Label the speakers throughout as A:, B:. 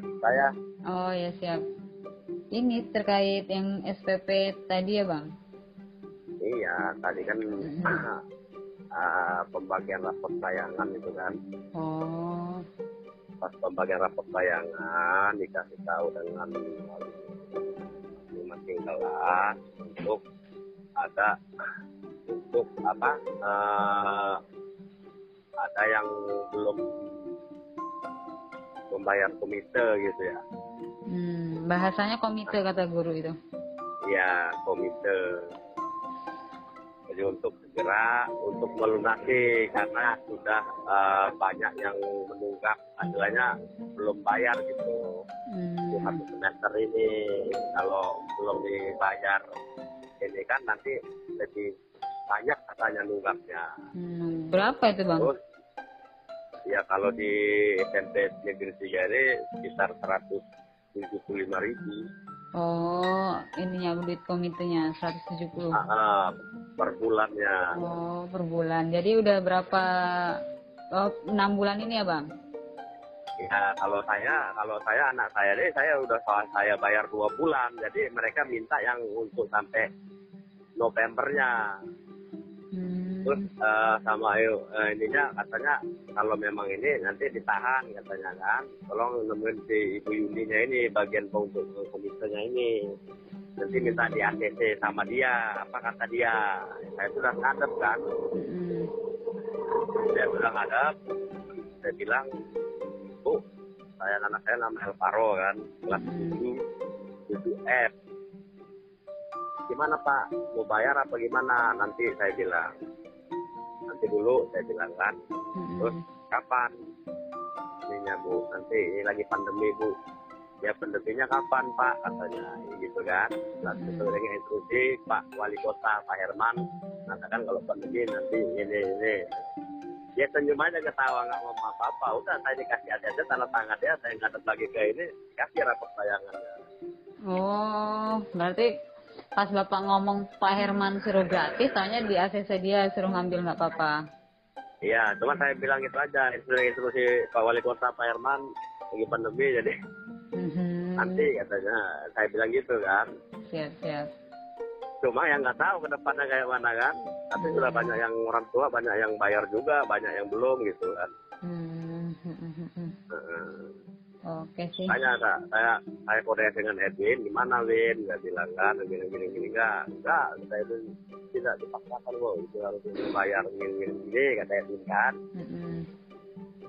A: saya.
B: Oh ya siap. Ini terkait yang SPP tadi ya bang?
A: Iya, tadi kan uh, pembagian rapot bayangan itu kan.
B: Oh.
A: Pas pembagian rapot bayangan dikasih tahu dengan masing-masing kelas untuk ada untuk apa uh, ada yang belum membayar komite gitu ya.
B: Hmm, bahasanya komite kata guru itu.
A: Ya, komite. Jadi untuk segera untuk melunasi karena sudah uh, banyak yang menunggak hasilnya belum bayar gitu.
B: Hmm.
A: Satu semester ini kalau belum dibayar ini kan nanti lebih banyak katanya nunggaknya.
B: Hmm, berapa itu bang?
A: Terus ya kalau di SMP negeri tiga ini sekitar 175 ribu.
B: Oh, ininya duit komitenya 170.
A: Ah, per bulannya.
B: Oh, per bulan. Jadi udah berapa? Oh, 6 bulan ini ya, Bang?
A: Ya, kalau saya, kalau saya anak saya deh, saya udah saya bayar dua bulan. Jadi mereka minta yang untuk sampai Novembernya.
B: Hmm.
A: Terus uh, sama ayo uh, ininya katanya kalau memang ini nanti ditahan katanya kan. Tolong nemuin si Ibu Yuninya ini bagian untuk komisenya ini. Nanti minta di ACC sama dia. Apa kata dia? Saya sudah ngadep kan.
B: Hmm.
A: Saya sudah ngadep. Saya bilang, Bu, saya anak saya nama Elvaro kan. Kelas
B: Hmm.
A: 7. Itu F. Gimana Pak? Mau bayar apa gimana? Nanti saya bilang nanti dulu saya bilang kan terus kapan? Ininya bu. Nanti ini lagi pandemi bu. Ya pandeminya kapan pak? Katanya gitu kan. Lalu
B: Hmm.
A: dengan instruksi pak wali kota pak Herman. Mengatakan kalau pandemi nanti ini ini. Ya senyum aja ketawa. Nggak ngomong apa apa udah saya dikasih aja aja tanda tangan dia saya ngadep lagi ke ini kasih rapor bayangannya
B: Oh, berarti pas Bapak ngomong Pak Herman suruh gratis, tanya di ACC dia suruh ngambil nggak apa-apa.
A: Iya, cuma saya bilang itu aja instruksi, Pak Wali Kota Pak Herman lagi pandemi jadi
B: Mhm.
A: nanti katanya saya bilang gitu kan
B: Siap, siap.
A: cuma yang nggak tahu ke depannya kayak mana kan tapi sudah banyak yang orang tua banyak yang bayar juga banyak yang belum gitu kan
B: Hmm. Oke sih.
A: tanya kak. Saya saya koordinasi dengan Edwin gimana Win? Nggak bilang kan gini gini gini enggak enggak saya itu tidak dipaksakan kok itu harus bayar gini gini gini kata Edwin kan?
B: Hmm.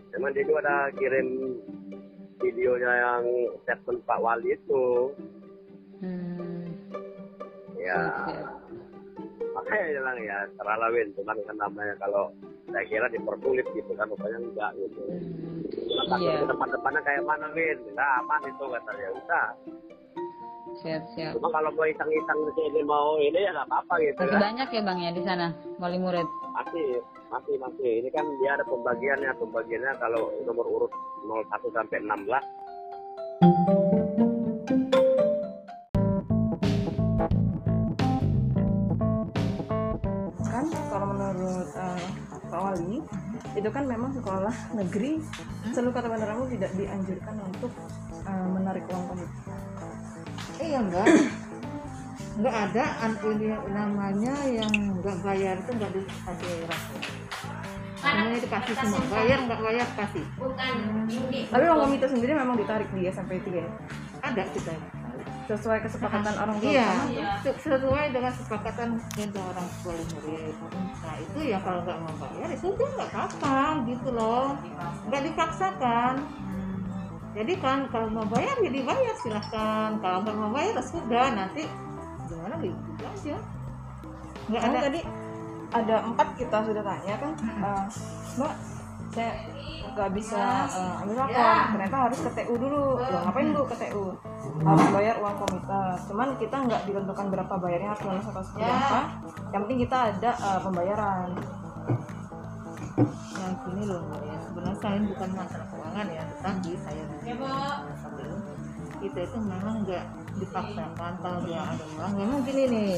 A: cuman dia juga ada kirim videonya yang statement Pak Wali itu.
B: Hmm.
A: ya.
B: Siap.
A: makanya bilang ya terlalu Win. Cuman kan namanya kalau saya kira dipersulit gitu kan rupanya enggak gitu. Lepas
B: Iya.
A: ke depan-depannya kayak mana Win enggak aman itu katanya udah
B: Siap, siap.
A: cuma kalau mau iseng-iseng di sini mau ini ya nggak apa-apa gitu
B: Masih
A: ya
B: banyak ya Bang ya di sana wali murid.
A: masih masih masih ini kan dia ada pembagiannya pembagiannya kalau nomor urut 01 sampai 16
C: itu kan memang sekolah negeri seluruh kata Bandar Lampung tidak dianjurkan untuk eh, menarik uang komite.
D: Iya enggak. Enggak ada anti namanya yang enggak bayar itu enggak dikasih rakyat. Semuanya dikasih semua. Bayar enggak bayar kasih.
C: Tapi uang komite sendiri memang ditarik di SMP 3 ya.
D: Ada kita.
C: Sesuai kesepakatan orang tua
D: Iya,
C: sama.
D: se- sesuai dengan kesepakatan kita orang tua murid. Nah itu ya kalau nggak mau bayar ya sudah nggak apa-apa gitu loh, nggak dipaksakan. Jadi kan kalau mau bayar ya dibayar silahkan, kalau nggak mau bayar ya sudah nanti gimana gitu aja. Nggak
C: Kan
D: ada
C: tadi ada empat kita sudah tanya kan, eh, Mbak, saya nggak bisa eh, ambil rapor, ternyata harus ke TU dulu. Loh, ngapain bu ke TU? Harus bayar uang komite. Cuman kita nggak ditentukan berapa bayarnya harus lunas atau seperti apa. Yang penting kita ada eh, pembayaran.
D: yang gini loh ya sebenarnya saya bukan masalah keuangan ya tetapi saya kita itu memang nggak dipaksakan kalau dia ada uang memang gini nih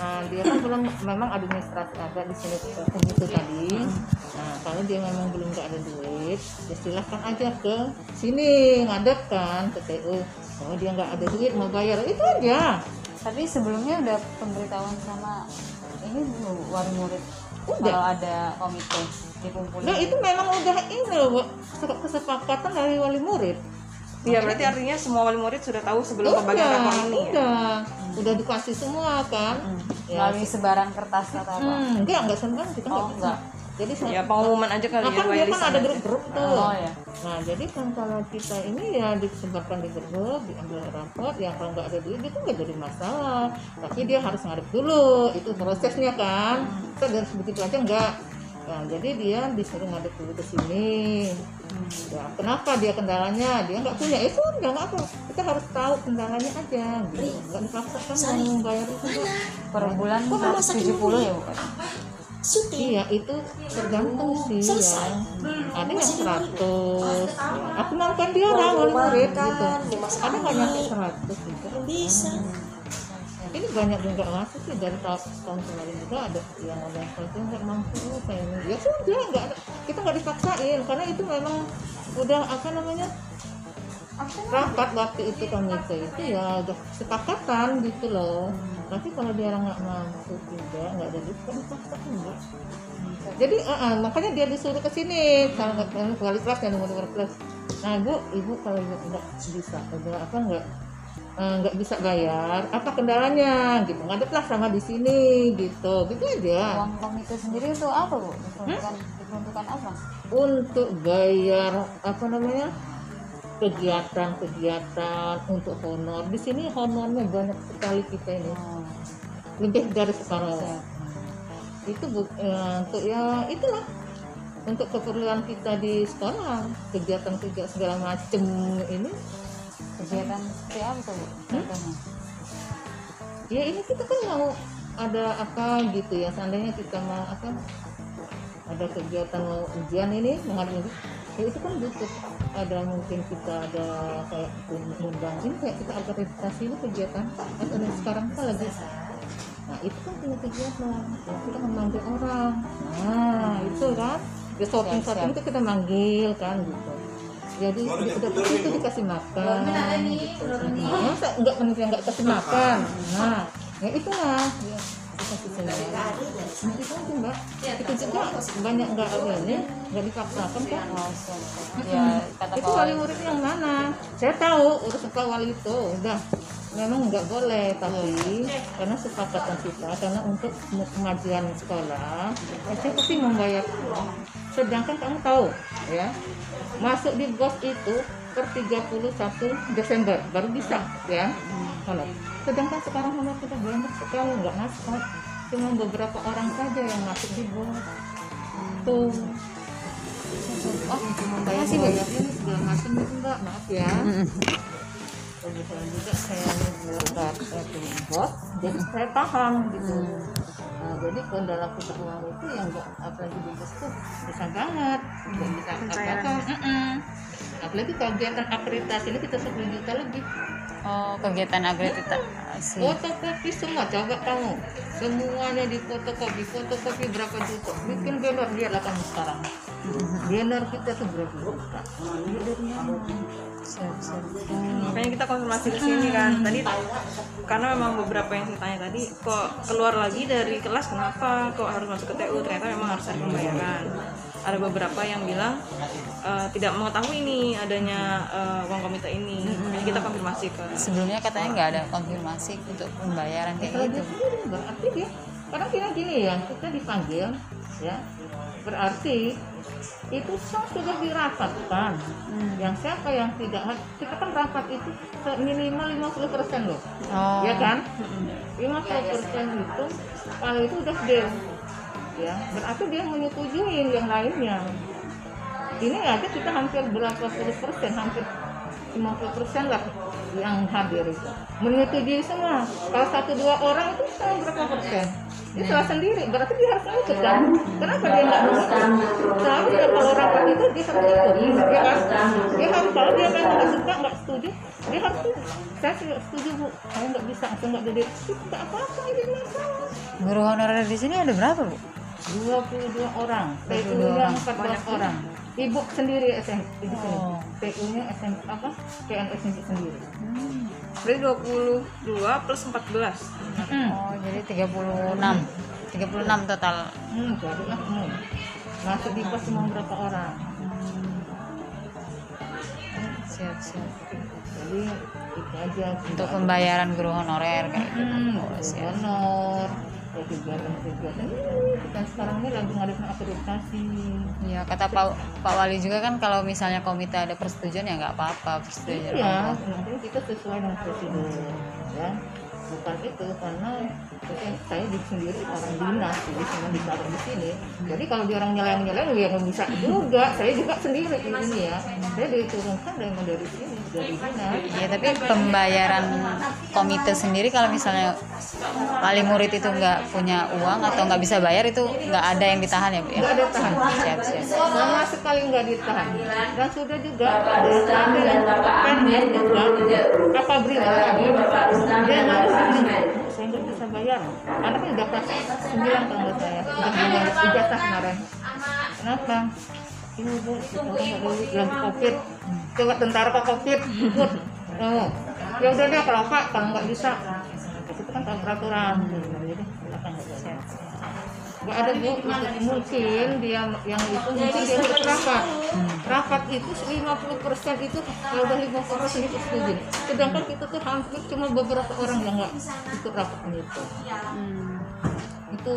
D: nah, dia kan belum memang administrasi ada di sini komite tadi Nah, kalau dia memang belum nggak ada duit, ya silahkan aja ke sini ngadep kan ke TU. Kalau dia nggak ada duit mau bayar itu aja.
B: Tapi sebelumnya udah pemberitahuan sama ini wali murid
D: Udah.
B: kalau ada komite dikumpulin.
D: Nah itu memang udah ini loh Bu, kesepakatan dari wali murid.
C: Iya berarti artinya semua wali murid sudah tahu sebelum pembagian rapor ini ya?
D: udah, udah dikasih semua kan. Ya,
B: melalui sebaran kertas atau apa?
D: hmm, enggak enggak sembarang kita
B: Oh,
D: nggak bisa.
B: enggak.
D: Jadi saya-
C: Ya pengumuman aja kali
D: Nah,
C: ya
D: kan
C: by
D: dia kan ada grup-grup tuh.
B: Oh ya.
D: Nah, jadi kan kalau kita ini ya disebarkan di grup, diambil raport, ya kalau nggak ada duit itu nggak jadi masalah. Tapi dia harus ngadep dulu, itu prosesnya kan. Kita dan begitu aja enggak. Nah, jadi dia disuruh ngadep dulu ke sini. Ya, kenapa dia kendalanya? Dia nggak punya, itu nggak nggak apa. Kita harus tahu kendalanya aja. Gitu. Nggak dipaksakan mau bayar itu.
B: Per bulan 170 ya bukan?
D: Iya itu tergantung sih ya. Ada yang 100 ya. Aku nonton dia orang murid gitu. Ada nggak nyampe 100 gitu. Bisa. Ini banyak yang nggak masuk sih dari tahun, tahun kemarin juga ada yang ada yang nggak mampu kayak ini. Ya sudah nggak. Kita nggak dipaksain karena itu memang udah apa namanya rapat waktu itu komite itu ya udah sepakatan gitu loh. Tapi kalau dia orang nggak mampu juga nggak ada duit kan dipaksakan enggak. Jadi eh, eh, makanya dia disuruh ke sini kalau nggak kalau kali kelas dan nomor kelas. Nah bu ibu kalau ibu nggak bisa ada apa nggak eh, nggak bisa bayar apa kendalanya? Gitu ngadeplah sama di sini gitu. Gitu aja.
B: Uang komite sendiri itu apa bu? Diperuntukkan, diperuntukkan apa?
D: untuk bayar apa namanya kegiatan-kegiatan untuk honor. Di sini honornya banyak sekali kita ini.
B: Oh,
D: lebih dari separuh itu bu- eh, untuk ya itulah. Untuk keperluan kita di sekolah kegiatan-kegiatan segala macem ini.
B: Kegiatan seperti apa tuh bu? Contohnya?
D: ya ini kita kan mau ada apa gitu ya. Seandainya kita mau apa ada kegiatan mau ujian ini menghadapi ya itu kan butuh ada mungkin kita ada kayak undang ini kayak kita akreditasi ini kegiatan kan ada sekarang kan lagi. Nah itu kan punya kegiatan. Ya, kita memanggil orang. Nah itu kan. Di shopping shopping itu kita manggil kan gitu. Jadi udah pasti itu dikasih makan. Gitu. Nah, masa nggak manusia nggak kasih makan? Nah ya itulah. ya kasih nah itu aja mbak itu juga banyak nggak ini nggak dipaksakan kan.
B: Ya,
D: itu wali murid yang mana saya tahu urus pak wali itu udah memang nggak boleh tapi karena sepakatan kita karena untuk kemajuan sekolah ya saya pasti membayar sedangkan kamu tahu ya masuk di bos itu per 31 Desember baru bisa ya. Honor sedangkan sekarang honor kita banyak sekali nggak masuk. Cuma beberapa orang saja yang masuk di bos tuh. Oh cuma bayar bayar ini segala macam itu mbak maaf ya kebetulan juga saya berangkat ke bos jadi saya paham gitu. Nah, jadi kendala kita uang itu yang nggak apalagi di bos tuh bisa banget. Nggak bisa apa-apa. Mm-mm. apalagi kegiatan akreditasi ini kita 10 juta lebih
B: Oh, kegiatan akreditasi.
D: fotokopi semua coba kamu. Semuanya di fotokopi fotokopi berapa juta? Bikin banner dia lah kamu sekarang banner kita tuh berapa juta
B: Siap, siap.
C: makanya kita konfirmasi ke sini kan. Tadi karena memang beberapa yang saya tanya tadi kok keluar lagi dari kelas kenapa kok harus masuk ke TU ternyata memang harus ada pembayaran. Ada beberapa yang bilang eh, tidak mengetahui ini adanya eh, uang komite ini. Jadi kita konfirmasi ke
B: Sebelumnya katanya nggak ada konfirmasi untuk pembayaran kayak gitu.
D: berarti dia. Karena kita gini ya kita dipanggil ya. Berarti itu semua sudah dirapatkan. Yang siapa yang tidak kita kan rapat itu minimal 50 persen loh.
B: Oh,
D: ya kan? 50 persen itu kalau itu udah deal ya. Berarti dia menyetujuin yang lainnya. Ini aja kita hampir berapa puluh persen hampir 50 persen lah yang hadir itu. Menyetujui semua. Kalau satu dua orang itu sama berapa persen dia salah sendiri. Berarti dia harus ikut kan? Kenapa dia nggak mau ikut seharusnya kalau rapat itu dia harus ikut ya kan dia harus kalau dia memang nggak suka nggak setuju dia harus saya tidak setuju bu. Saya nggak bisa saya nggak jadi. Itu nggak apa-apa ini masalah
B: Guru honorer di sini ada berapa, Bu?
D: 22 orang. PU nya 14 orang. ibu sendiri SMP di sini.
B: Oh.
D: PU nya SMP apa? PNS sendiri
C: Berarti 22 plus 14.
D: hmm.
B: Oh, jadi 36. 36 total.
D: hmm jadi lah hmm. masuk di pos cuma berapa orang
B: Siap, siap.
D: jadi itu aja
B: Untuk pembayaran guru honorer kayak gitu.
D: hmm,
B: Oh, siap.
D: honor kayak kegiatan-kegiatan kita sekarang ini lagi ngadain akreditasi
B: Iya, kata Pak Pak Wali juga kan kalau misalnya komite ada persetujuan ya nggak apa-apa persetujuan.
D: Iya, nanti kita sesuai dengan prosedur ya. Bukan itu karena saya, saya di sendiri orang dinas, jadi cuma ditaruh di sini. Jadi kalau dia orang nyeleng nyeleng ya nggak bisa juga. Saya juga sendiri di sini ya. Saya diturunkan dari dari sini.
B: Iya, tapi pembayaran komite sendiri kalau misalnya wali murid itu nggak punya uang atau nggak bisa bayar itu nggak ada yang ditahan ya bu ya?
D: Nggak ada tahan.
B: Siap, siap.
D: Sama sekali nggak ditahan. Dan sudah juga dari kami yang PNS juga apa beri dia harus ini saya nggak bisa bayar anaknya udah kelas sembilan kalau nggak saya udah bilang ijazah kemarin kenapa ini covid coba tentara ke covid ikut ya udah deh kalau pak kalau nggak bisa itu kan peraturan nggak Gak ada bu, mungkin dia yang itu mungkin dia ikut rapat. Rapat itu 50% itu kalau udah 50% itu setuju. Sedangkan kita tuh hampir cuma beberapa orang yang nggak ikut rapat itu.
B: Hmm.
D: Itu